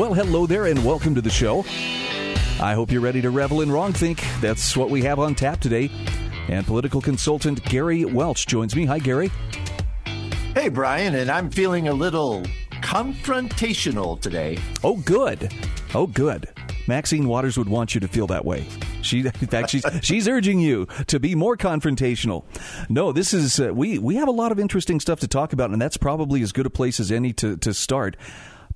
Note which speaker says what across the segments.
Speaker 1: Well, hello there, and welcome to the show. I hope you're ready to revel in wrongthink. That's what we have on tap today. And political consultant Gary Welch joins me. Hi, Gary.
Speaker 2: Hey, Brian, and I'm feeling a little confrontational today.
Speaker 1: Oh, good. Oh, good. Maxine Waters would want you to feel that way. She, in fact, she's she's urging you to be more confrontational. No, this is uh, we we have a lot of interesting stuff to talk about, and that's probably as good a place as any to to start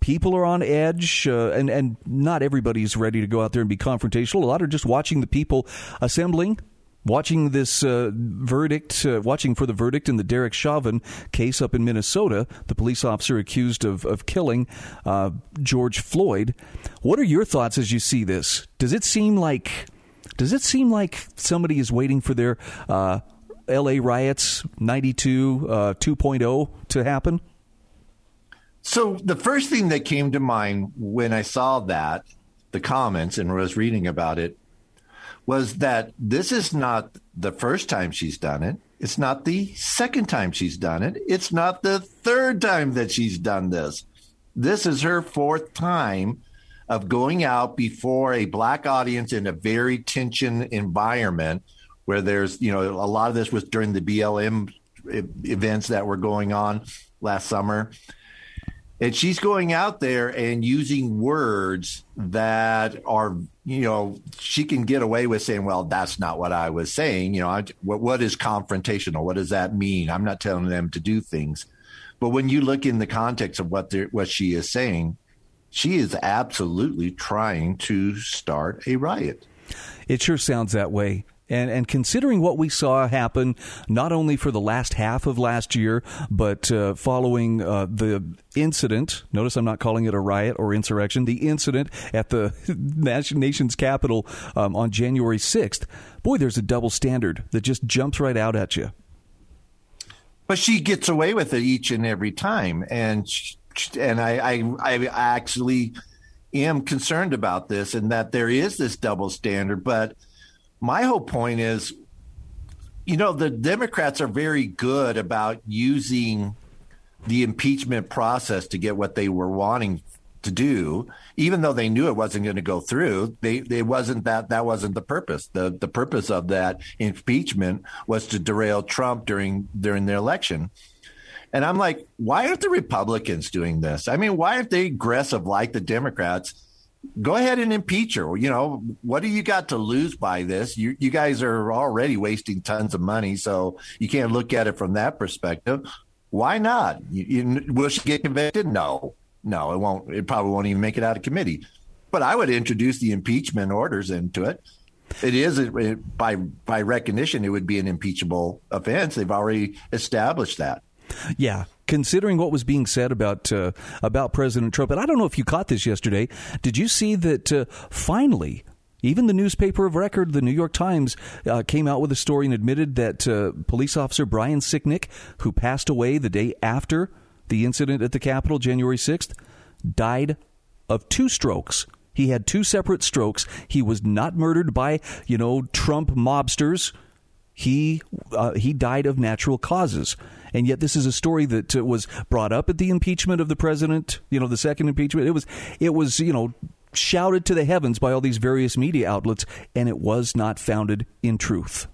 Speaker 1: people are on edge, uh, and and not everybody's ready to go out there and be confrontational. A lot are just watching the people assembling. Watching this uh, verdict, uh, watching for the verdict in the Derek Chauvin case up in Minnesota, the police officer accused of, of killing uh, George Floyd. What are your thoughts as you see this? Does it seem like does it seem like somebody is waiting for their uh, L.A. riots 92 uh, 2.0 to happen?
Speaker 2: So the first thing that came to mind when I saw that, the comments and was reading about it, was that this is not the first time she's done it. It's not the second time she's done it. It's not the third time that she's done this. This is her fourth time of going out before a black audience in a very tension environment where there's, you know, a lot of this was during the BLM events that were going on last summer and she's going out there and using words that are you know she can get away with saying well that's not what i was saying. You know I, what, what is confrontational? What does that mean? I'm not telling them to do things. But when you look in the context of what what she is saying she is absolutely trying to start a riot.
Speaker 1: It sure sounds that way and, and considering what we saw happen, not only for the last half of last year, but uh, following uh, the incident, notice I'm not calling it a riot or insurrection, the incident at the nation's capital um, on January 6th, boy, there's a double standard that just jumps right out at you.
Speaker 2: But she gets away with it each and every time. And, she, and I, I, I actually am concerned about this and that there is this double standard, but – my whole point is you know the democrats are very good about using the impeachment process to get what they were wanting to do even though they knew it wasn't going to go through. They they wasn't that that wasn't the purpose. The the purpose of that impeachment was to derail trump during during the election. And i'm like why aren't the republicans doing this? I mean why aren't they aggressive like the democrats go ahead and impeach her. You know, what do you got to lose by this? You you guys are already wasting tons of money, so you can't look at it from that perspective. Why not? You, you, will she get convicted? No, no, it won't. It probably won't even make it out of committee. But I would introduce the impeachment orders into it. It is it, by by recognition, it would be an impeachable offense. They've already established that.
Speaker 1: Yeah, considering what was being said about uh, about President Trump, and I don't know if you caught this yesterday. Did you see that uh, finally? Even the newspaper of record, the New York Times, uh, came out with a story and admitted that uh, police officer Brian Sicknick, who passed away the day after the incident at the Capitol, January 6th, died of two strokes. He had two separate strokes. He was not murdered by, you know, Trump mobsters. He uh, he died of natural causes and yet this is a story that uh, was brought up at the impeachment of the president. You know, the second impeachment. It was it was you know shouted to the heavens by all these various media outlets, and it was not founded in truth.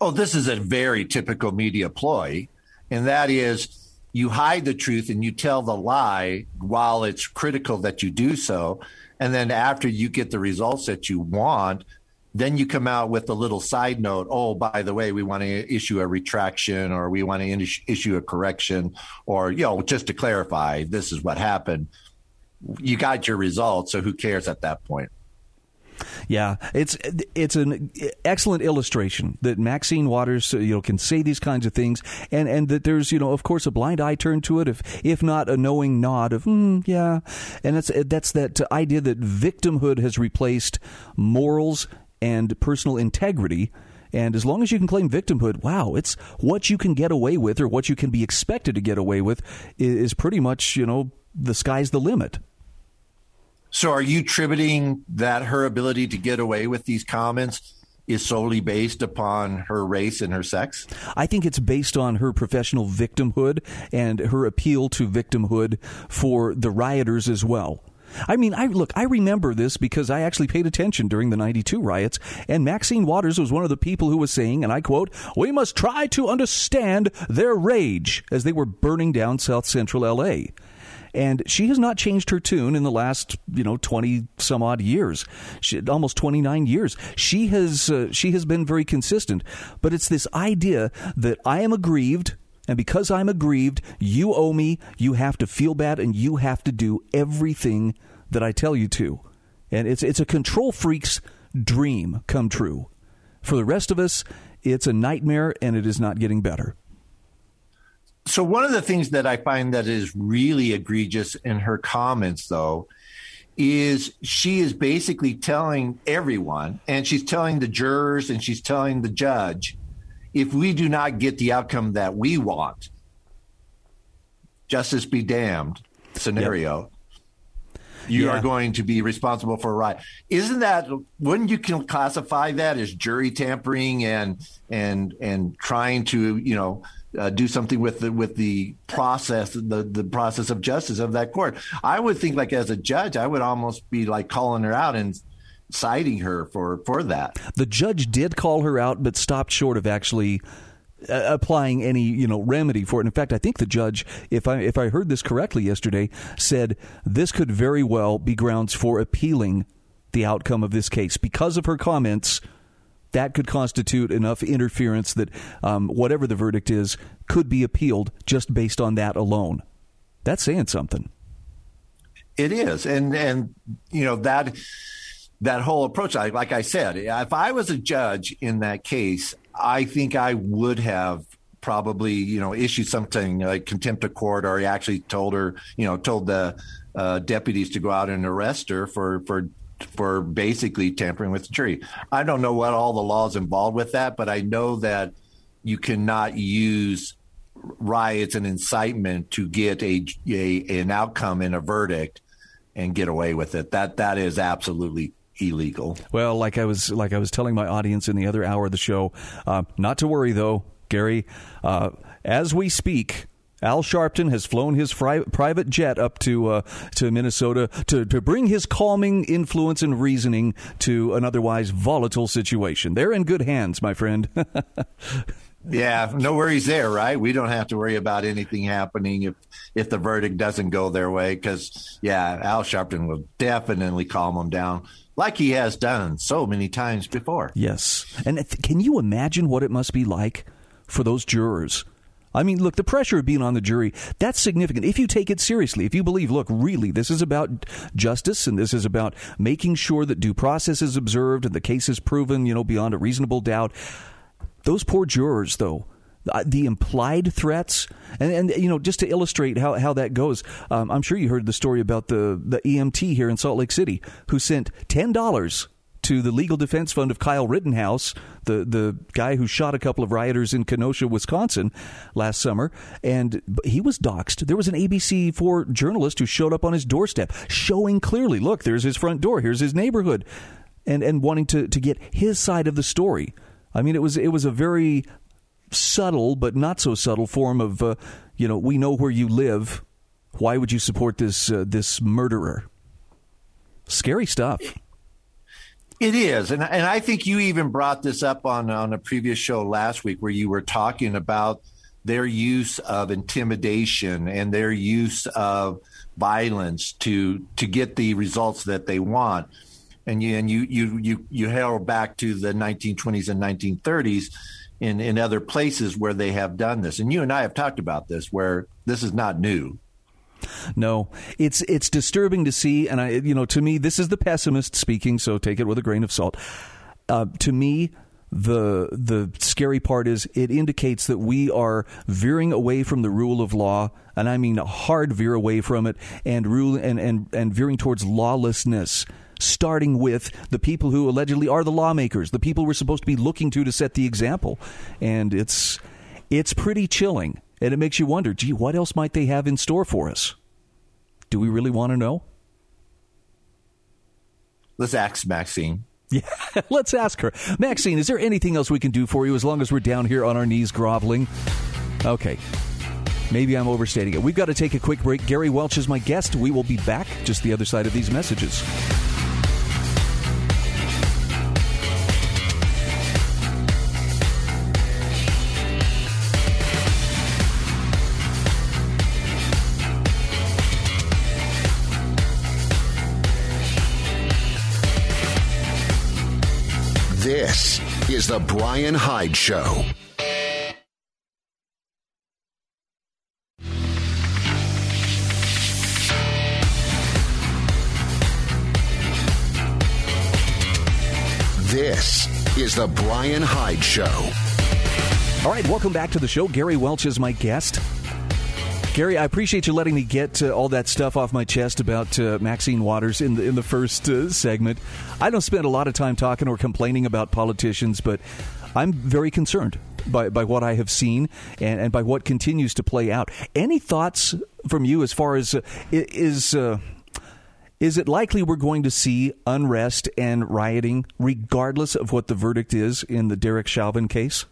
Speaker 2: Oh, this is a very typical media ploy, and that is you hide the truth and you tell the lie while it's critical that you do so. And then after you get the results that you want, then you come out with a little side note. Oh, by the way, we want to issue a retraction or we want to issue a correction or, you know, just to clarify, this is what happened. You got your results. So who cares at that point?
Speaker 1: Yeah, it's it's an excellent illustration that Maxine Waters you know can say these kinds of things, and and that there's you know of course a blind eye turned to it, if if not a knowing nod of mm, yeah, and that's that's that idea that victimhood has replaced morals and personal integrity. And as long as you can claim victimhood, wow, it's what you can get away with or what you can be expected to get away with is pretty much, you know, the sky's the limit.
Speaker 2: So are you attributing that her ability to get away with these comments is solely based upon her race and her sex?
Speaker 1: I think it's based on her professional victimhood and her appeal to victimhood for the rioters as well. I mean, I look, I remember this because I actually paid attention during the 92 riots, and Maxine Waters was one of the people who was saying, and I quote, "We must try to understand their rage as they were burning down South Central LA." and she has not changed her tune in the last you know 20 some odd years she, almost 29 years she has uh, she has been very consistent but it's this idea that I am aggrieved and because I'm aggrieved you owe me you have to feel bad and you have to do everything that I tell you to. And it's it's a control freak's dream come true. For the rest of us it's a nightmare and it is not getting better.
Speaker 2: So one of the things that I find that is really egregious in her comments, though, is she is basically telling everyone, and she's telling the jurors, and she's telling the judge, if we do not get the outcome that we want, justice be damned scenario. Yep. You yeah. are going to be responsible for a riot. Isn't that? Wouldn't you can classify that as jury tampering and and and trying to you know uh, do something with the with the process the the process of justice of that court. I would think like as a judge, I would almost be like calling her out and citing her for for that.
Speaker 1: The judge did call her out, but stopped short of actually. Uh, applying any you know remedy for it. In fact, I think the judge, if I if I heard this correctly yesterday, said this could very well be grounds for appealing the outcome of this case because of her comments that could constitute enough interference that um, whatever the verdict is could be appealed just based on that alone. That's saying something.
Speaker 2: It is, and and you know that that whole approach. Like I said, if I was a judge in that case, I think I would have probably you know issued something like contempt of court, or he actually told her, you know, told the uh, deputies to go out and arrest her for for for basically tampering with the jury. I don't know what all the laws involved with that, but I know that you cannot use riots and incitement to get a, a an outcome in a verdict and get away with it. That that is absolutely illegal.
Speaker 1: Well, like I was like I was telling my audience in the other hour of the show, uh, not to worry though, Gary. Uh, as we speak, Al Sharpton has flown his fri- private jet up to uh, to Minnesota to, to bring his calming influence and reasoning to an otherwise volatile situation. They're in good hands, my friend.
Speaker 2: yeah, no worries there, right? We don't have to worry about anything happening if if the verdict doesn't go their way, because yeah, Al Sharpton will definitely calm them down like he has done so many times before.
Speaker 1: Yes. And can you imagine what it must be like for those jurors I mean, look, the pressure of being on the jury, that's significant. If you take it seriously, if you believe, look, really, this is about justice and this is about making sure that due process is observed and the case is proven, you know, beyond a reasonable doubt. Those poor jurors, though, the implied threats, and, and you know, just to illustrate how, how that goes, um, I'm sure you heard the story about the, the EMT here in Salt Lake City who sent $10 to the legal defense fund of Kyle Rittenhouse, the the guy who shot a couple of rioters in Kenosha, Wisconsin, last summer, and he was doxxed. There was an ABC4 journalist who showed up on his doorstep, showing clearly, look, there's his front door, here's his neighborhood, and and wanting to to get his side of the story. I mean, it was it was a very subtle but not so subtle form of uh, you know we know where you live. Why would you support this uh, this murderer? Scary stuff.
Speaker 2: It is, and and I think you even brought this up on on a previous show last week where you were talking about their use of intimidation and their use of violence to to get the results that they want. And you and you you you you held back to the 1920s and 1930s in in other places where they have done this. And you and I have talked about this where this is not new.
Speaker 1: No, it's it's disturbing to see, and I, you know, to me, this is the pessimist speaking, so take it with a grain of salt. Uh, to me, the the scary part is it indicates that we are veering away from the rule of law, and I mean hard veer away from it, and rule and and and veering towards lawlessness. Starting with the people who allegedly are the lawmakers, the people we're supposed to be looking to to set the example, and it's it's pretty chilling, and it makes you wonder, gee, what else might they have in store for us? Do we really want to know?
Speaker 2: Let's ask Maxine.
Speaker 1: Yeah, let's ask her. Maxine, is there anything else we can do for you as long as we're down here on our knees groveling? Okay. Maybe I'm overstating it. We've got to take a quick break. Gary Welch is my guest. We will be back just the other side of these messages.
Speaker 3: Is The Brian Hyde Show. This is The Brian Hyde Show.
Speaker 1: All right, welcome back to the show. Gary Welch is my guest. Gary, I appreciate you letting me get uh, all that stuff off my chest about uh, Maxine Waters in the in the first uh, segment. I don't spend a lot of time talking or complaining about politicians, but I'm very concerned by, by what I have seen and, and by what continues to play out. Any thoughts from you as far as uh, is uh, is it likely we're going to see unrest and rioting regardless of what the verdict is in the Derek Chauvin case?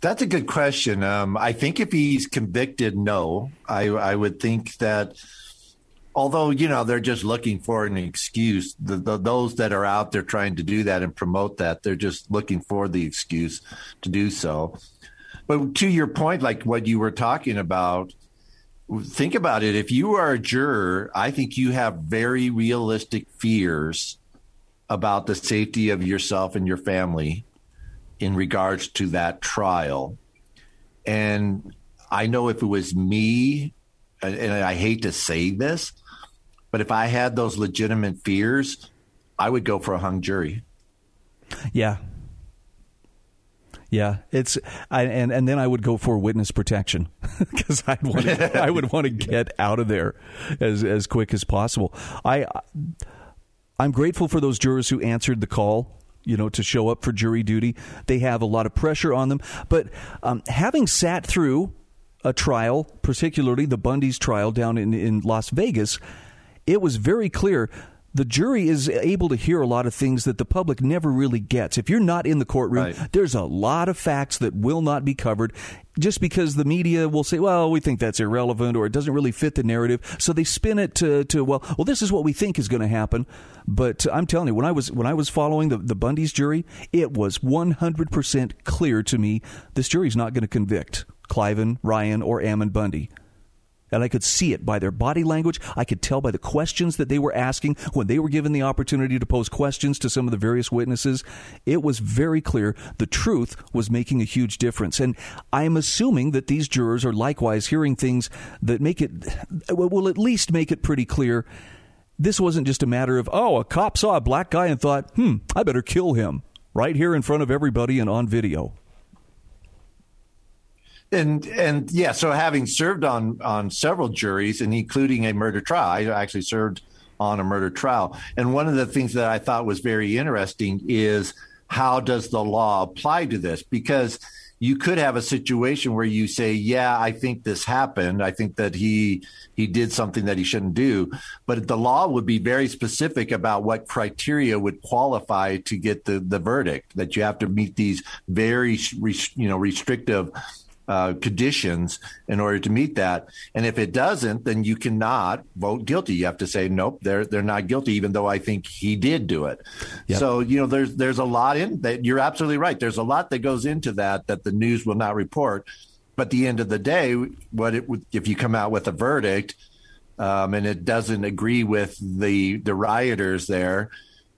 Speaker 2: That's a good question. Um, I think if he's convicted, no. I, I would think that, although you know they're just looking for an excuse, the, the, those that are out there trying to do that and promote that, they're just looking for the excuse to do so. But to your point, like what you were talking about, think about it. If you are a juror, I think you have very realistic fears about the safety of yourself and your family in regards to that trial. And I know if it was me, and I hate to say this, but if I had those legitimate fears, I would go for a hung jury.
Speaker 1: Yeah. Yeah, it's I, and and then I would go for witness protection because I want I would want to get out of there as as quick as possible. I I'm grateful for those jurors who answered the call you know, to show up for jury duty. They have a lot of pressure on them. But um, having sat through a trial, particularly the Bundy's trial down in, in Las Vegas, it was very clear the jury is able to hear a lot of things that the public never really gets. If you're not in the courtroom, right. there's a lot of facts that will not be covered just because the media will say, well, we think that's irrelevant or it doesn't really fit the narrative. So they spin it to, to well, well, this is what we think is going to happen. But I'm telling you, when I was when I was following the, the Bundy's jury, it was 100% clear to me this jury's not going to convict Cliven, Ryan, or Ammon Bundy and I could see it by their body language. I could tell by the questions that they were asking when they were given the opportunity to pose questions to some of the various witnesses. It was very clear the truth was making a huge difference. And I'm assuming that these jurors are likewise hearing things that make it, will at least make it pretty clear. This wasn't just a matter of, oh, a cop saw a black guy and thought, hmm, I better kill him right here in front of everybody and on video
Speaker 2: and and yeah, so having served on on several juries and including a murder trial, I actually served on a murder trial. And one of the things that I thought was very interesting is how does the law apply to this? Because you could have a situation where you say, "Yeah, I think this happened. I think that he he did something that he shouldn't do," but the law would be very specific about what criteria would qualify to get the the verdict. That you have to meet these very you know restrictive uh, conditions in order to meet that. And if it doesn't, then you cannot vote guilty. You have to say nope, they're they're not guilty, even though I think he did do it. Yep. So you know, there's there's a lot in that. You're absolutely right. There's a lot that goes into that that the news will not report. But at the end of the day, what it if you come out with a verdict um, and it doesn't agree with the the rioters there,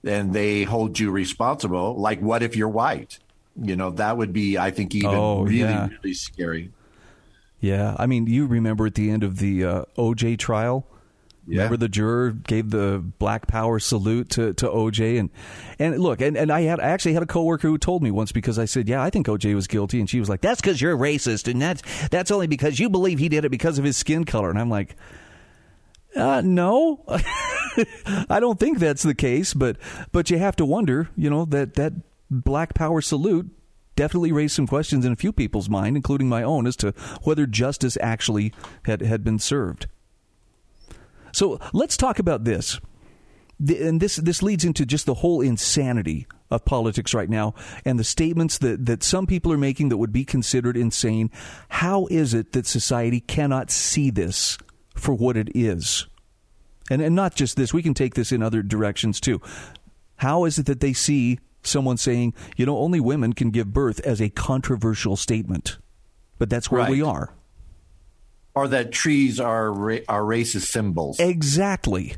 Speaker 2: and they hold you responsible. Like, what if you're white? You know, that would be, I think, even oh, really, yeah. really scary.
Speaker 1: Yeah, I mean, you remember at the end of the uh, OJ trial.
Speaker 2: Yeah.
Speaker 1: Remember the juror gave the Black Power salute to, to OJ and and look and, and I had I actually had a coworker who told me once because I said yeah I think OJ was guilty and she was like that's because you're racist and that's that's only because you believe he did it because of his skin color and I'm like uh, no, I don't think that's the case. But but you have to wonder, you know, that that Black Power salute definitely raised some questions in a few people's mind, including my own, as to whether justice actually had had been served. So let's talk about this. And this this leads into just the whole insanity of politics right now and the statements that, that some people are making that would be considered insane. How is it that society cannot see this for what it is? And, and not just this, we can take this in other directions too. How is it that they see someone saying, you know, only women can give birth as a controversial statement? But that's where
Speaker 2: Right.
Speaker 1: we are.
Speaker 2: Or that trees are ra- are racist symbols.
Speaker 1: Exactly.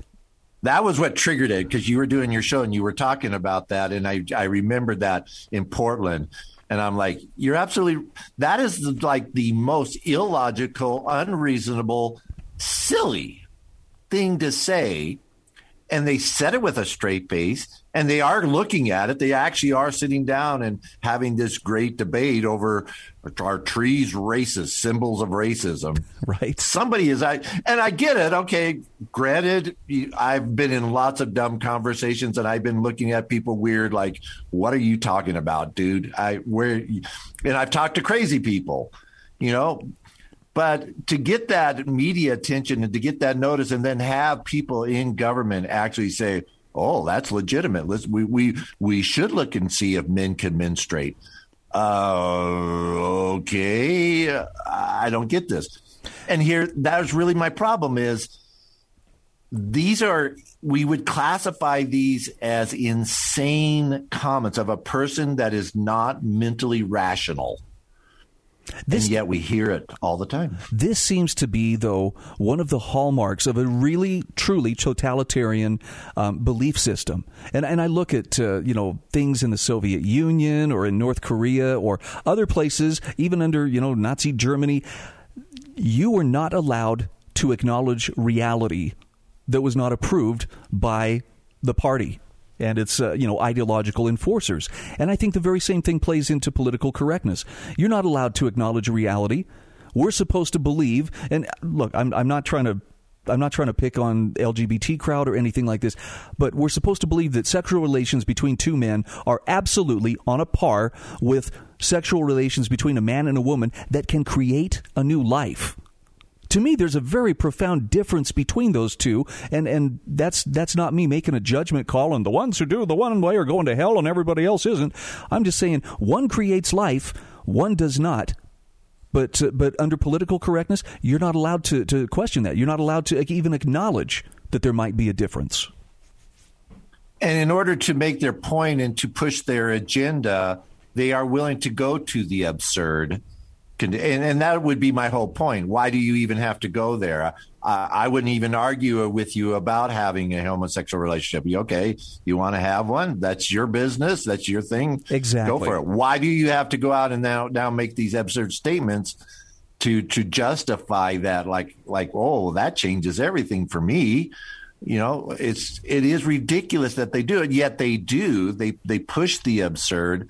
Speaker 2: That was what triggered it because you were doing your show and you were talking about that, and I I remembered that in Portland, and I'm like, you're absolutely that is the, like the most illogical, unreasonable, silly thing to say, and they said it with a straight face, and they are looking at it. They actually are sitting down and having this great debate over are trees racist symbols of racism
Speaker 1: Right.
Speaker 2: somebody is I and I get it. Okay, granted, I've been in lots of dumb conversations and I've been looking at people weird, like, "What are you talking about, dude?" I where, and I've talked to crazy people, you know. But to get that media attention and to get that notice, and then have people in government actually say, "Oh, that's legitimate. Let's we we we should look and see if men can menstruate." Uh, okay, I don't get this. And here, that is really my problem is these are, we would classify these as insane comments of a person that is not mentally rational.
Speaker 1: This
Speaker 2: and yet we hear it all the time.
Speaker 1: This seems to be, though, one of the hallmarks of a really, truly totalitarian um, belief system. And and I look at uh, you know things in the Soviet Union or in North Korea or other places, even under you know Nazi Germany. You were not allowed to acknowledge reality that was not approved by the party and its uh, you know ideological enforcers. And I think the very same thing plays into political correctness. You're not allowed to acknowledge reality. We're supposed to believe. And look, I'm I'm not trying to. I'm not trying to pick on LGBT crowd or anything like this, but we're supposed to believe that sexual relations between two men are absolutely on a par with sexual relations between a man and a woman that can create a new life to me there's a very profound difference between those two and and that's that's not me making a judgment call and the ones who do the one way are going to hell and everybody else isn't. I'm just saying one creates life one does not. But uh, but under political correctness you're not allowed to to question that. You're not allowed to even acknowledge that there might be a difference.
Speaker 2: And in order to make their point and to push their agenda, they are willing to go to the absurd. And, and that would be my whole point. Why do you even have to go there? Uh, I wouldn't even argue with you about having a homosexual relationship. You- Okay, you want to have one? That's your business. That's your thing.
Speaker 1: Exactly.
Speaker 2: Go for it. Why do you have to go out and now now make these absurd statements to to justify that? Like like oh, that changes everything for me you know it's it is ridiculous that they do it yet they do they they push the absurd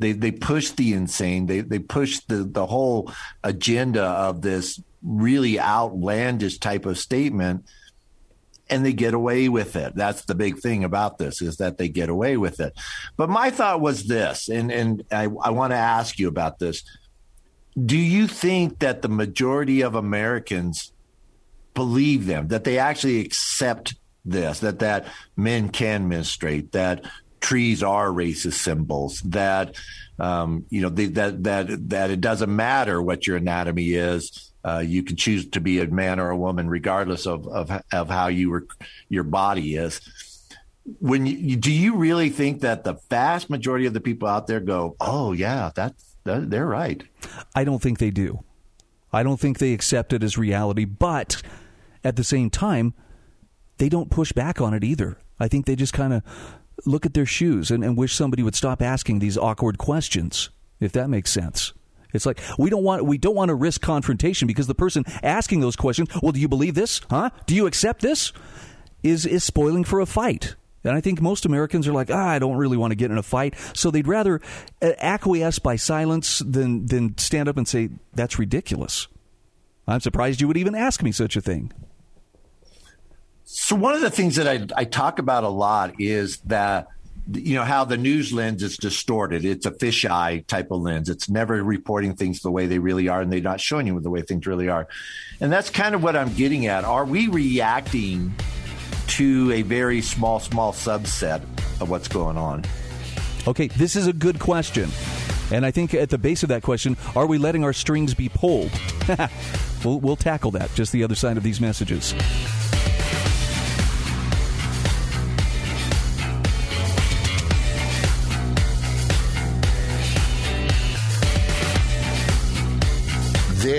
Speaker 2: they they push the insane. They they push the the whole agenda of this really outlandish type of statement and they get away with it. That's the big thing about this is that they get away with it. But my thought was this and and i, I want to ask you about this. Do you think that the majority of americans believe them that they actually accept this that that men can menstruate that trees are racist symbols that um, you know that that that it doesn't matter what your anatomy is uh, you can choose to be a man or a woman regardless of of, of how you were your body is when you, do you really think that the vast majority of the people out there go oh yeah that, they're right
Speaker 1: I don't think they do. I don't think they accept it as reality, but at the same time, they don't push back on it either. I think they just kind of look at their shoes and, and wish somebody would stop asking these awkward questions, if that makes sense. It's like we don't want we don't want to risk confrontation because the person asking those questions, well, do you believe this? Huh? Do you accept this? Is is spoiling for a fight. And I think most Americans are like, ah, I don't really want to get in a fight. So they'd rather uh, acquiesce by silence than, than stand up and say, that's ridiculous. I'm surprised you would even ask me such a thing.
Speaker 2: So, one of the things that I, I talk about a lot is that, you know, how the news lens is distorted. It's a fisheye type of lens. It's never reporting things the way they really are, and they're not showing you the way things really are. And that's kind of what I'm getting at. Are we reacting to a very small, small subset of what's going on?
Speaker 1: Okay, this is a good question. And I think at the base of that question, are we letting our strings be pulled? we'll, we'll tackle that just the other side of these messages.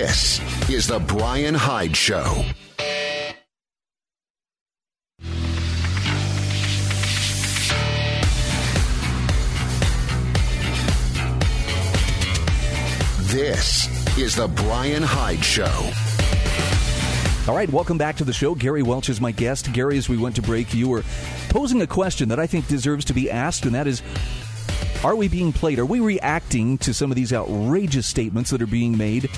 Speaker 3: This is the Brian Hyde Show. This is the Brian Hyde Show.
Speaker 1: All right, welcome back to the show. Gary Welch is my guest. Gary, as we went to break, you were posing a question that I think deserves to be asked, and that is Are we being played? Are we reacting to some of these outrageous statements that are being made?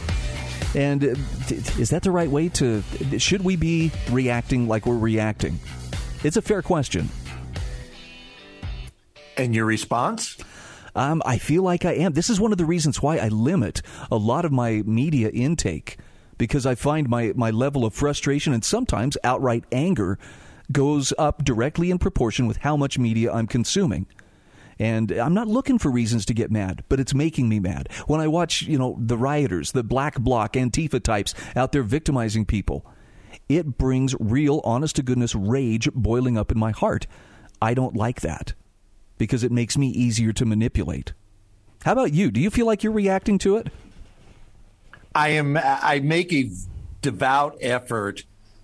Speaker 1: And uh, is that the right way to. Should we be reacting like we're reacting? It's a fair question.
Speaker 2: And your response?
Speaker 1: Um, I feel like I am. This is one of the reasons why I limit a lot of my media intake because I find my, my level of frustration and sometimes outright anger goes up directly in proportion with how much media I'm consuming. And I'm not looking for reasons to get mad, but it's making me mad. When I watch, you know, the rioters, the black bloc, Antifa types out there victimizing people, it brings real, honest to goodness rage boiling up in my heart. I don't like that because it makes me easier to manipulate. How about you? Do you feel like you're reacting to it?
Speaker 2: I am. I make a devout effort.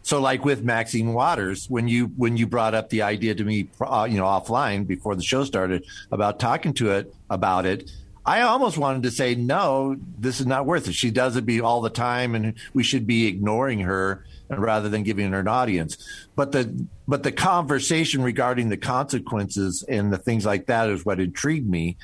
Speaker 2: So, like with Maxine Waters, when you when you brought up the idea to me, uh, you know, offline before the show started about talking to it about it, I almost wanted to say no. This is not worth it. She does it be all the time, and we should be ignoring her rather than giving her an audience. But the but the conversation regarding the consequences and the things like that is what intrigued me.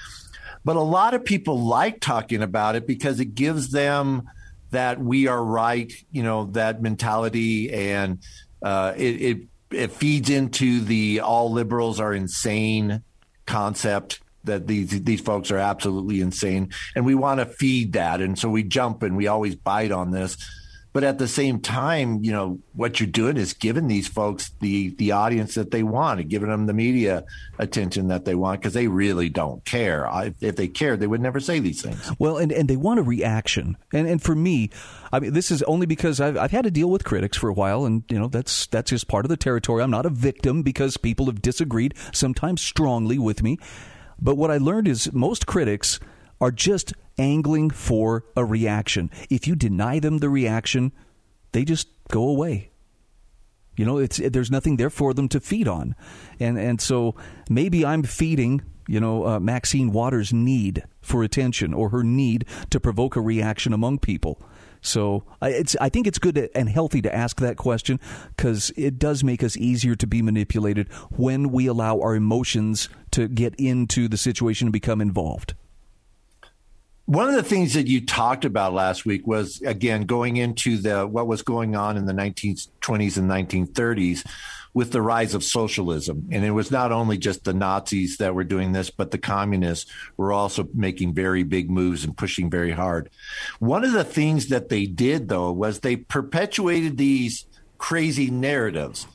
Speaker 2: But a lot of people like talking about it because it gives them that we are right, you know, that mentality, and uh, it, it it feeds into the all liberals are insane concept that these these folks are absolutely insane, and we want to feed that, and so we jump and we always bite on this but at the same time, you know, what you're doing is giving these folks the the audience that they want and giving them the media attention that they want because they really don't care. I, if they cared, they would never say these things.
Speaker 1: Well, and, and they want a reaction. And and for me, I mean, this is only because I've I've had to deal with critics for a while, and you know that's that's just part of the territory. I'm not a victim because people have disagreed sometimes strongly with me. But what I learned is most critics are just angling for a reaction. If you deny them the reaction, they just go away. You know, it's there's nothing there for them to feed on, and and so maybe I'm feeding you know uh, Maxine Waters' need for attention or her need to provoke a reaction among people. So I, it's I think it's good and healthy to ask that question because it does make us easier to be manipulated when we allow our emotions to get into the situation and become involved.
Speaker 2: One of the things that you talked about last week was again going into the what was going on in the 1920s and 1930s with the rise of socialism. And it was not only just the Nazis that were doing this, but the communists were also making very big moves and pushing very hard. One of the things that they did though was they perpetuated these crazy narratives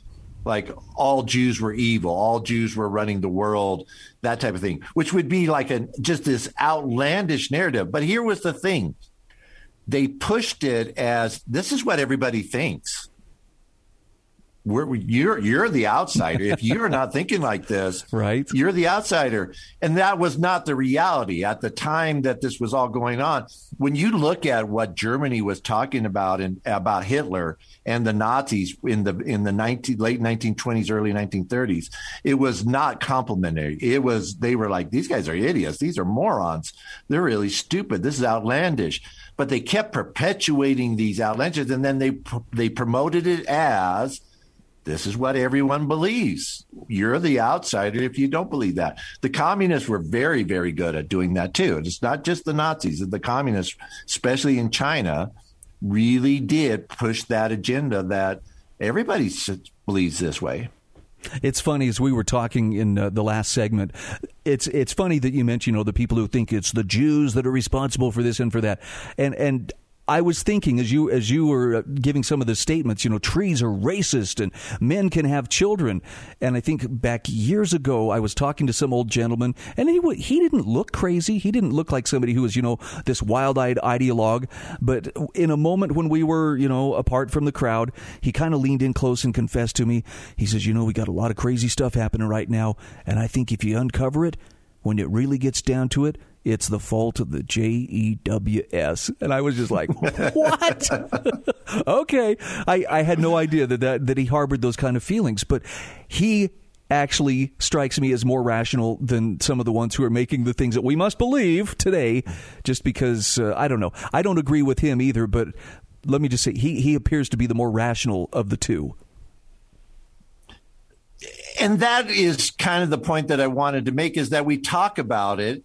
Speaker 2: like all Jews were evil, all Jews were running the world, that type of thing, which would be like a just this outlandish narrative. But here was the thing. They pushed it as this is what everybody thinks. We're, you're you're the outsider. if you're not thinking like this,
Speaker 1: right,
Speaker 2: you're the outsider, and that was not the reality at the time that this was all going on. When you look at what Germany was talking about and about Hitler and the Nazis in the in the 19, late 1920s, early 1930s, it was not complimentary. It was they were like these guys are idiots. These are morons. They're really stupid. This is outlandish. But they kept perpetuating these outlandish, and then they they promoted it as this is what everyone believes. You're the outsider if you don't believe that. The communists were very, very good at doing that too. It's not just the Nazis, the communists, especially in China, really did push that agenda that everybody believes this way.
Speaker 1: It's funny as we were talking in uh, the last segment. It's it's funny that you mentioned you know the people who think it's the Jews that are responsible for this and for that, and and I was thinking as you as you were uh, giving some of the statements, you know, trees are racist and men can have children. And I think back years ago, I was talking to some old gentleman, and he he didn't look crazy. He didn't look like somebody who was you know this wild eyed ideologue. But in a moment when we were you know apart from the crowd, he kind of leaned in close and confessed to me. He says, "You know, we got a lot of crazy stuff happening right now, and I think if you uncover it, when it really gets down to it." It's the fault of the J E W S. And I was just like, what? okay. I, I had no idea that, that, that he harbored those kind of feelings, but he actually strikes me as more rational than some of the ones who are making the things that we must believe today, just because, uh, I don't know. I don't agree with him either, but let me just say, he, he appears to be the more rational of the two
Speaker 2: and that is kind of the point that I wanted to make is that we talk about it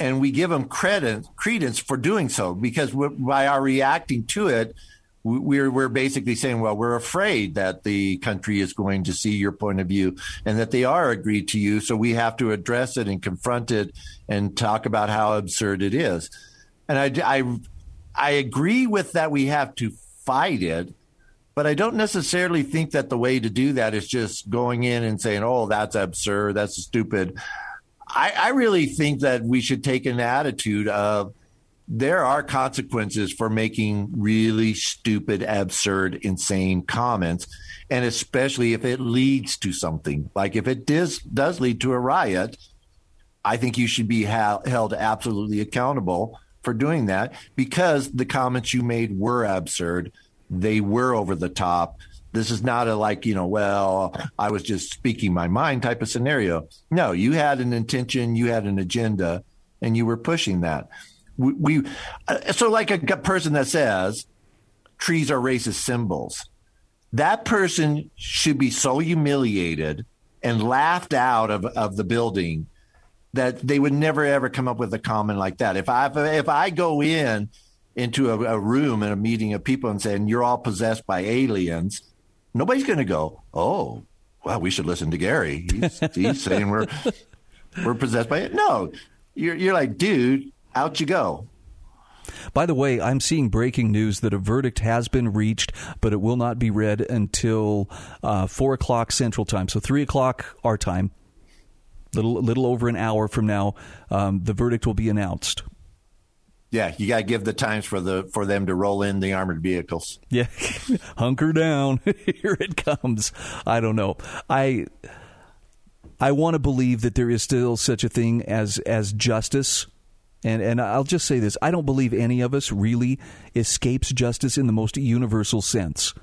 Speaker 2: and we give them credit credence for doing so because by our reacting to it we're we're basically saying well we're afraid that the country is going to see your point of view and that they are agreed to you so we have to address it and confront it and talk about how absurd it is and I, I, I agree with that we have to fight it but I don't necessarily think that the way to do that is just going in and saying, "Oh, that's absurd, that's stupid." I, I really think that we should take an attitude of there are consequences for making really stupid, absurd, insane comments. And especially if it leads to something, like if it does, does lead to a riot, I think you should be ha- held absolutely accountable for doing that because the comments you made were absurd. They were over the top. This is not a like, you know, well, I was just speaking my mind type of scenario. No, you had an intention, you had an agenda, and you were pushing that. We, we uh, so like a person that says trees are racist symbols. That person should be so humiliated and laughed out of, of the building that they would never ever come up with a comment like that. If I if I go in into a, a room in a meeting of people and saying you're all possessed by aliens, nobody's going to go, oh, well, we should listen to Gary. He's, he's saying we're we're possessed by it. No, you're you're like, dude, out you go.
Speaker 1: By the way, I'm seeing breaking news that a verdict has been reached, but it will not be read until uh, four o'clock Central Time, so three o'clock our time. Little little over an hour from now, um, the verdict will be announced.
Speaker 2: Yeah, you got to give the times for the for them to roll in the armored vehicles.
Speaker 1: Yeah, hunker down. Here it comes. I don't know. I I want to believe that there is still such a thing as as justice. And and I'll just say this, I don't believe any of us really escapes justice in the most universal sense.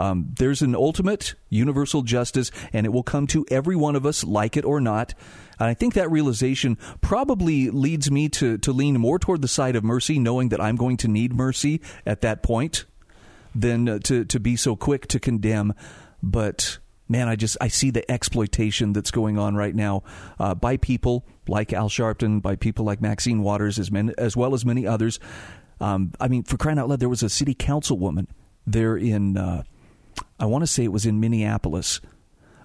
Speaker 1: Um, there's an ultimate universal justice, and it will come to every one of us, like it or not. And I think that realization probably leads me to, to lean more toward the side of mercy, knowing that I'm going to need mercy at that point, than uh, to, to be so quick to condemn. But man, I just I see the exploitation that's going on right now uh, by people like Al Sharpton, by people like Maxine Waters, as, men, as well as many others. Um, I mean, for crying out loud, there was a city councilwoman there in uh, I want to say it was in Minneapolis.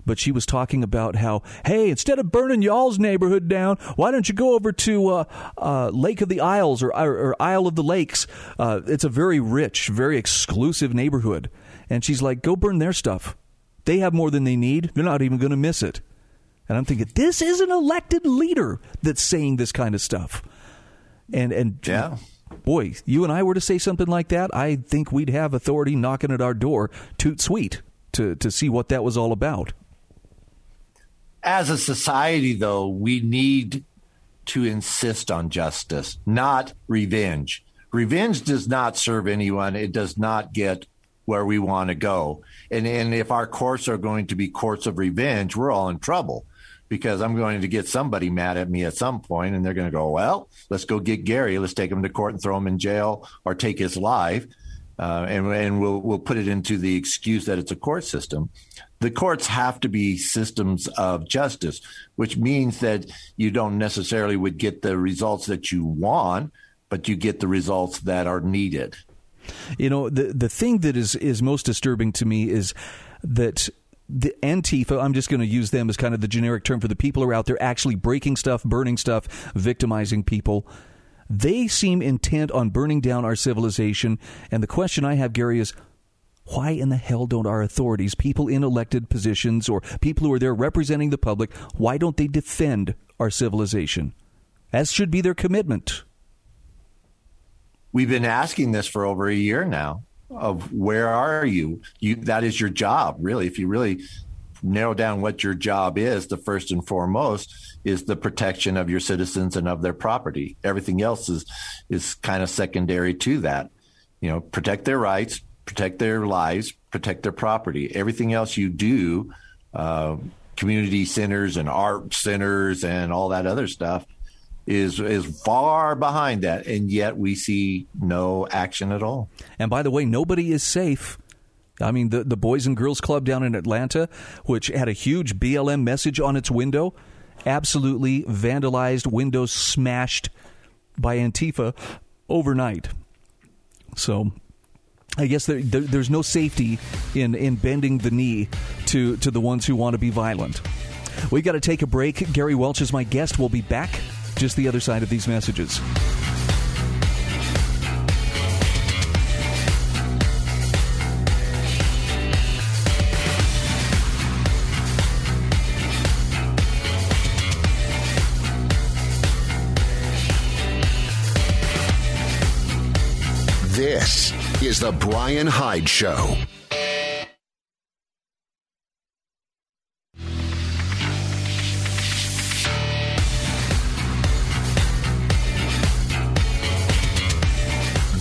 Speaker 1: But she was talking about how, hey, instead of burning y'all's neighborhood down, why don't you go over to uh, uh, Lake of the Isles or, or, or Isle of the Lakes? Uh, it's a very rich, very exclusive neighborhood. And she's like, go burn their stuff. They have more than they need. They're not even going to miss it. And I'm thinking, this is an elected leader that's saying this kind of stuff. And and
Speaker 2: yeah
Speaker 1: boy, you and I were to say something like that, I think we'd have authority knocking at our door, toot sweet, to, to see what that was all about.
Speaker 2: As a society, though, we need to insist on justice, not revenge. Revenge does not serve anyone. It does not get where we want to go. And and if our courts are going to be courts of revenge, we're all in trouble because I'm going to get somebody mad at me at some point, and they're going to go, "Well, let's go get Gary. Let's take him to court and throw him in jail, or take his life." Uh, and and we'll we'll put it into the excuse that it's a court system. The courts have to be systems of justice, which means that you don't necessarily would get the results that you want, but you get the results that are needed.
Speaker 1: You know, the the thing that is is most disturbing to me is that the Antifa, I'm just going to use them as kind of the generic term for the people who are out there actually breaking stuff, burning stuff, victimizing people. They seem intent on burning down our civilization. And the question I have, Gary, is why in the hell don't our authorities, people in elected positions or people who are there representing the public, why don't they defend our civilization? As should be their commitment.
Speaker 2: We've been asking this for over a year now of where are you? You that is your job, really. If you really narrow down what your job is, the first and foremost is the protection of your citizens and of their property. Everything else is is kind of secondary to that. You know, protect their rights, protect their lives, protect their property. Everything else you do, uh, community centers and art centers and all that other stuff is is far behind that, and yet we see no action at all.
Speaker 1: And by the way, nobody is safe. I mean, the the Boys and Girls Club down in Atlanta, which had a huge BLM message on its window, absolutely vandalized, windows smashed by Antifa overnight. So I guess there, there, there's no safety in, in bending the knee to, to the ones who want to be violent. We've got to take a break. Gary Welch is my guest. We'll be back just the other side of these messages.
Speaker 3: This is The Brian Hyde Show.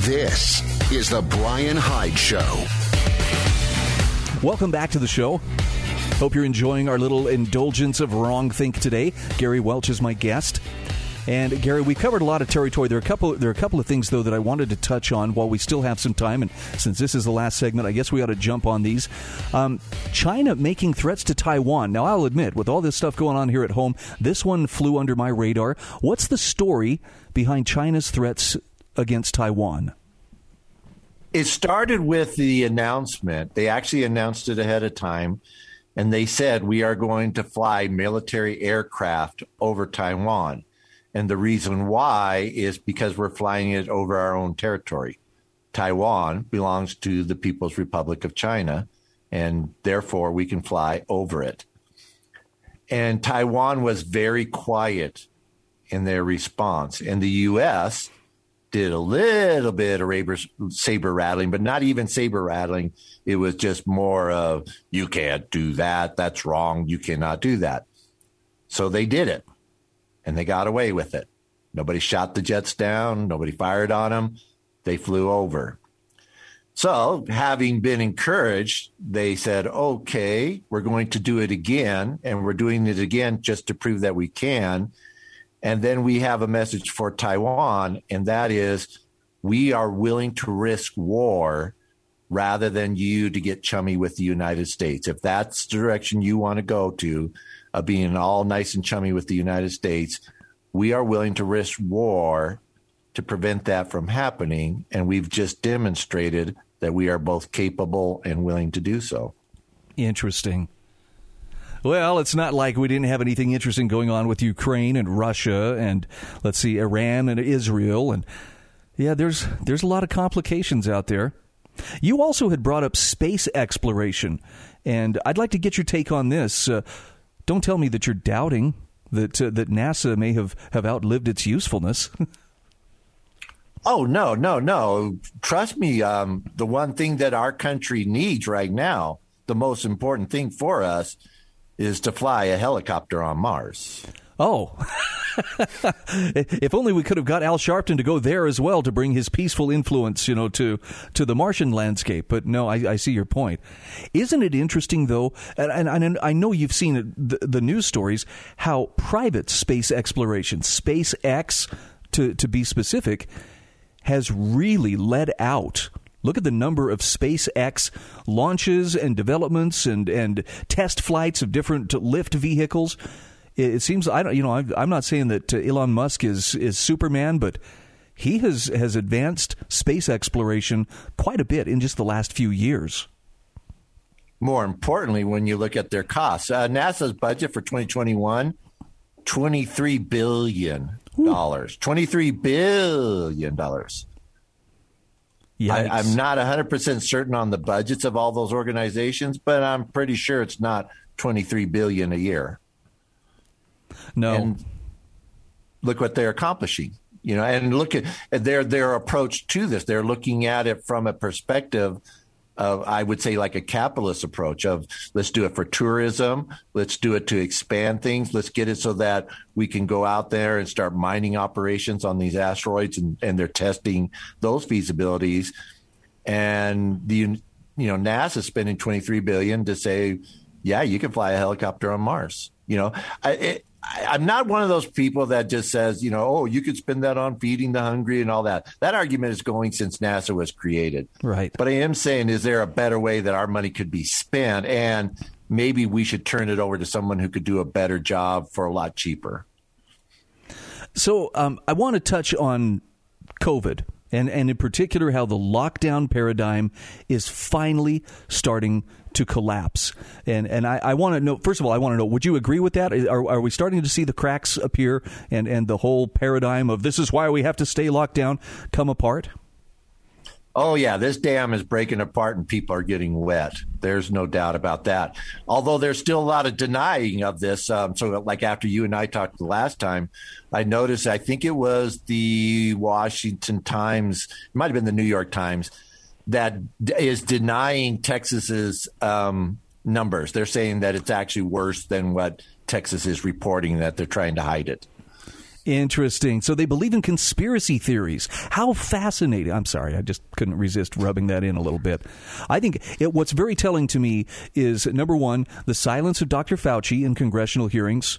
Speaker 3: This is The Brian Hyde Show.
Speaker 1: Welcome back to the show. Hope you're enjoying our little indulgence of wrong think today. Gary Welch is my guest. And Gary, we covered a lot of territory. There are a couple. There are a couple of things though that I wanted to touch on while we still have some time. And since this is the last segment, I guess we ought to jump on these. Um, China making threats to Taiwan. Now, I'll admit, with all this stuff going on here at home, this one flew under my radar. What's the story behind China's threats against Taiwan?
Speaker 2: It started with the announcement. They actually announced it ahead of time, and they said, We are going to fly military aircraft over Taiwan. And the reason why is because we're flying it over our own territory. Taiwan belongs to the People's Republic of China, and therefore we can fly over it. And Taiwan was very quiet in their response. And the U.S did a little bit of saber rattling, but not even saber rattling. It was just more of, you can't do that. That's wrong. You cannot do that. So they did it and they got away with it. Nobody shot the jets down. Nobody fired on them. They flew over. So, having been encouraged, they said, okay, we're going to do it again. And we're doing it again just to prove that we can. And then we have a message for Taiwan, and that is we are willing to risk war rather than you to get chummy with the United States. If that's the direction you want to go to, uh, being all nice and chummy with the United States, we are willing to risk war to prevent that from happening. And we've just demonstrated that we are both capable and willing to do so.
Speaker 1: Interesting. Well, it's not like we didn't have anything interesting going on with Ukraine and Russia and let's see, Iran and Israel and yeah, there's there's a lot of complications out there. You also had brought up space exploration, and I'd like to get your take on this. Uh, don't tell me that you're doubting that uh, that NASA may have, have outlived its usefulness.
Speaker 2: oh no, no, no! Trust me. Um, the one thing that our country needs right now the most important thing for us is to fly a helicopter on Mars.
Speaker 1: Oh, if only we could have got Al Sharpton to go there as well to bring his peaceful influence, you know, to to the Martian landscape. But no, I, I see your point. Isn't it interesting though? And, and, and I know you've seen it, the, the news stories how private space exploration, SpaceX, to to be specific, has really led out Look at the number of SpaceX launches and developments and, and test flights of different lift vehicles it, seems I don't you know I'm not saying that uh, Elon Musk is is Superman, but he has has advanced space exploration quite a bit in just the last few years.
Speaker 2: More importantly, when you look at their costs, uh, NASA's budget for 2021, 23 billion dollars, 23 billion dollars. I, am not 100% certain on the budgets of all those organizations, but I'm pretty sure it's not 23 billion a year.
Speaker 1: No.
Speaker 2: And look what they're accomplishing. You know, and look at their their approach to this. They're looking at it from a perspective of, I would say, like a capitalist approach of let's do it for tourism, let's do it to expand things, let's get it so that we can go out there and start mining operations on these asteroids, and, and they're testing those feasibilities. And the you know NASA spending twenty three billion to say, yeah, you can fly a helicopter on Mars. You know, I, it, I, am not one of those people that just says, you know, oh, you could spend that on feeding the hungry and all that. That argument is going since NASA was created.
Speaker 1: Right.
Speaker 2: But I am saying, is there a better way that our money could be spent? And maybe we should turn it over to someone who could do a better job for a lot cheaper.
Speaker 1: So um, I want to touch on COVID and, and in particular how the lockdown paradigm is finally starting to collapse. And and I, I want to know first of all, I want to know would you agree with that? Are, are we starting to see the cracks appear and and the whole paradigm of this is why we have to stay locked down come apart?
Speaker 2: Oh, yeah, this dam is breaking apart and people are getting wet. There's no doubt about that. Although there's still a lot of denying of this. Um, so, like after you and I talked the last time, I noticed, I think it was the Washington Times, it might have been the New York Times, that is denying Texas's um, numbers. They're saying that it's actually worse than what Texas is reporting, that they're trying to hide it.
Speaker 1: Interesting. So they believe in conspiracy theories. How fascinating. I'm sorry, I just couldn't resist rubbing that in a little bit. I think it, what's very telling to me is number one, the silence of Dr. Fauci in congressional hearings.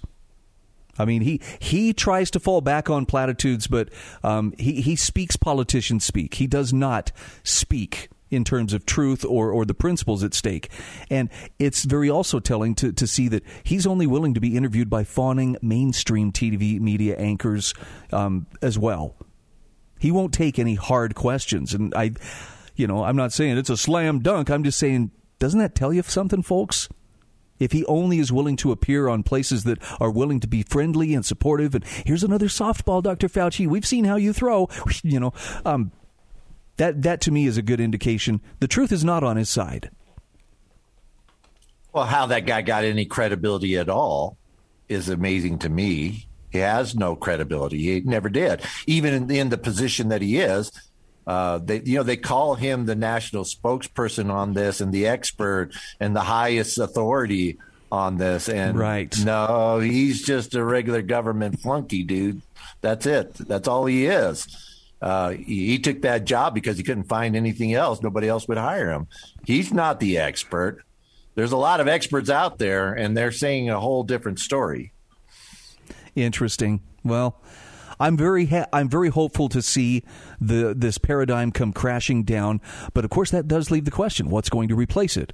Speaker 1: I mean, he he tries to fall back on platitudes, but um, he he speaks politicians speak. He does not speak in terms of truth or, or the principles at stake. And it's very also telling to, to see that he's only willing to be interviewed by fawning mainstream TV media anchors um, as well. He won't take any hard questions. And I, you know, I'm not saying it's a slam dunk. I'm just saying, doesn't that tell you something, folks? If he only is willing to appear on places that are willing to be friendly and supportive, and here's another softball, Dr. Fauci. We've seen how you throw. You know, um, that that to me is a good indication the truth is not on his side.
Speaker 2: Well, how that guy got any credibility at all is amazing to me. He has no credibility. He never did. Even in, in the position that he is, uh, they you know they call him the national spokesperson on this and the expert and the highest authority on this. And
Speaker 1: right,
Speaker 2: no, he's just a regular government flunky, dude. That's it. That's all he is. Uh, he, he, took that job because he couldn't find anything else. Nobody else would hire him. He's not the expert. There's a lot of experts out there, and they're saying a whole different story.
Speaker 1: Interesting. Well, I'm very ha- I'm very hopeful to see the this paradigm come crashing down. But of course, that does leave the question: What's going to replace it?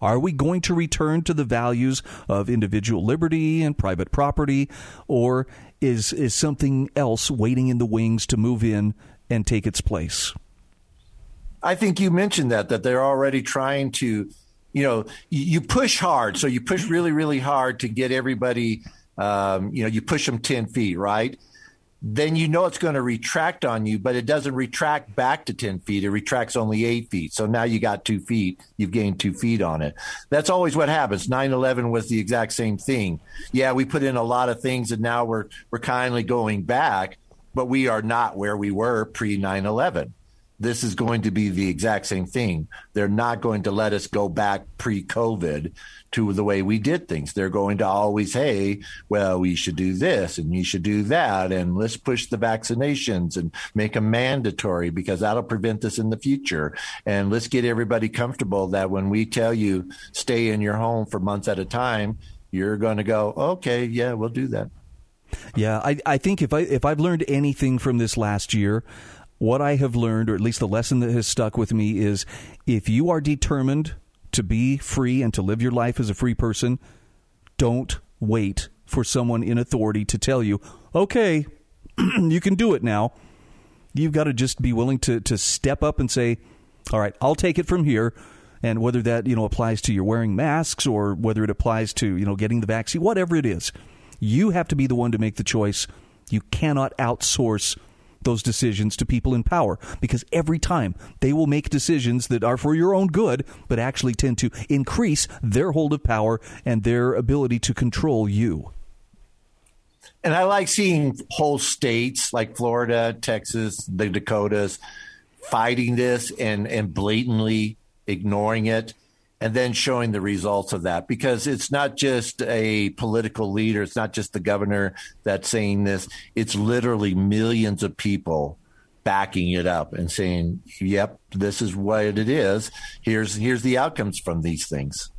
Speaker 1: Are we going to return to the values of individual liberty and private property, or is is something else waiting in the wings to move in and take its place?
Speaker 2: I think you mentioned that that they're already trying to, you know, you push hard, so you push really really hard to get everybody. Um, you know, you push them ten feet, right? Then you know it's going to retract on you, but it doesn't retract back to 10 feet. It retracts only eight feet. So now you got two feet. You've gained two feet on it. That's always what happens. 9 11 was the exact same thing. Yeah, we put in a lot of things and now we're, we're kindly going back, but we are not where we were pre 9 11. this is going to be the exact same thing. They're not going to let us go back pre COVID to the way we did things. They're going to always, hey, well, we should do this and you should do that. And let's push the vaccinations and make them mandatory because that'll prevent this in the future. And let's get everybody comfortable that when we tell you stay in your home for months at a time, you're going to go, okay, yeah, we'll do that.
Speaker 1: Yeah, I, I think if I if I've learned anything from this last year, what I have learned, or at least the lesson that has stuck with me, is if you are determined to be free and to live your life as a free person, don't wait for someone in authority to tell you, okay, you can do it now. You've got to just be willing to, to step up and say, all right, I'll take it from here. And whether that, you know, applies to your wearing masks or whether it applies to, you know, getting the vaccine, whatever it is, you have to be the one to make the choice. You cannot outsource those decisions to people in power because every time they will make decisions that are for your own good but actually tend to increase their hold of power and their ability to control you.
Speaker 2: And I like seeing whole states like Florida, Texas, the Dakotas fighting this and, and blatantly ignoring it and then showing the results of that. Because it's not just a political leader it's not just the governor that's saying this. It's literally millions of people backing it up and saying yep this is what it is. Here's here's the outcomes from these things.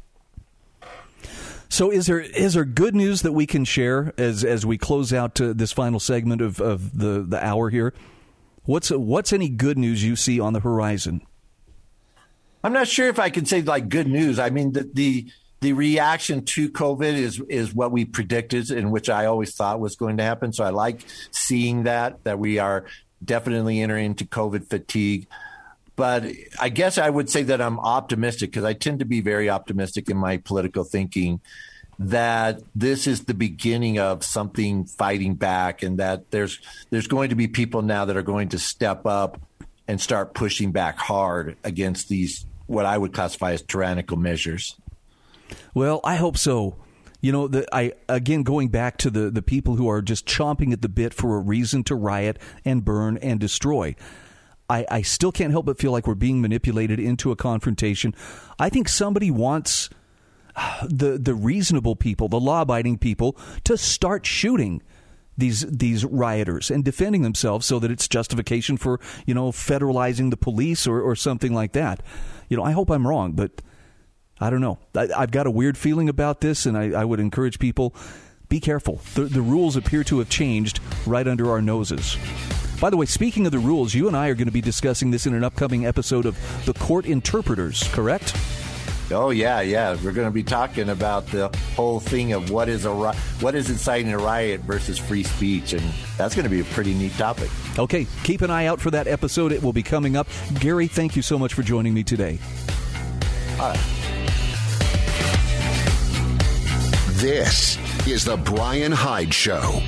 Speaker 1: So is there is there good news that we can share as as we close out uh, this final segment of, of the the hour here? What's what's any good news you see on the horizon
Speaker 2: I'm not sure if I can say like good news. I mean, the, the the reaction to COVID is is what we predicted, and which I always thought was going to happen. So I like seeing that that we are definitely entering into COVID fatigue. But I guess I would say that I'm optimistic because I tend to be very optimistic in my political thinking that this is the beginning of something fighting back and that there's there's going to be people now that are going to step up and start pushing back hard against these what I would classify as tyrannical measures.
Speaker 1: Well, I hope so. You know, the, I again going back to the the people who are just chomping at the bit for a reason to riot and burn and destroy. I, I still can't help but feel like we're being manipulated into a confrontation. I think somebody wants uh, the the reasonable people, the law abiding people, to start shooting these these rioters and defending themselves so that it's justification for you know federalizing the police or, or something like that. You know, I hope I'm wrong, but I don't know. I, have got a weird feeling about this, and I, I would encourage people be careful. The, the rules appear to have changed right under our noses. By the way, speaking of the rules, you and I are going to be discussing this in an upcoming episode of The Court Interpreters, correct?
Speaker 2: Oh yeah, yeah. We're going to be talking about the whole thing of what is a what is inciting a riot versus free speech, and that's going to be a pretty neat topic.
Speaker 1: Okay, keep an eye out for that episode. It will be coming up. Gary, thank you so much for joining me today.
Speaker 2: All right.
Speaker 3: This is the Brian Hyde Show.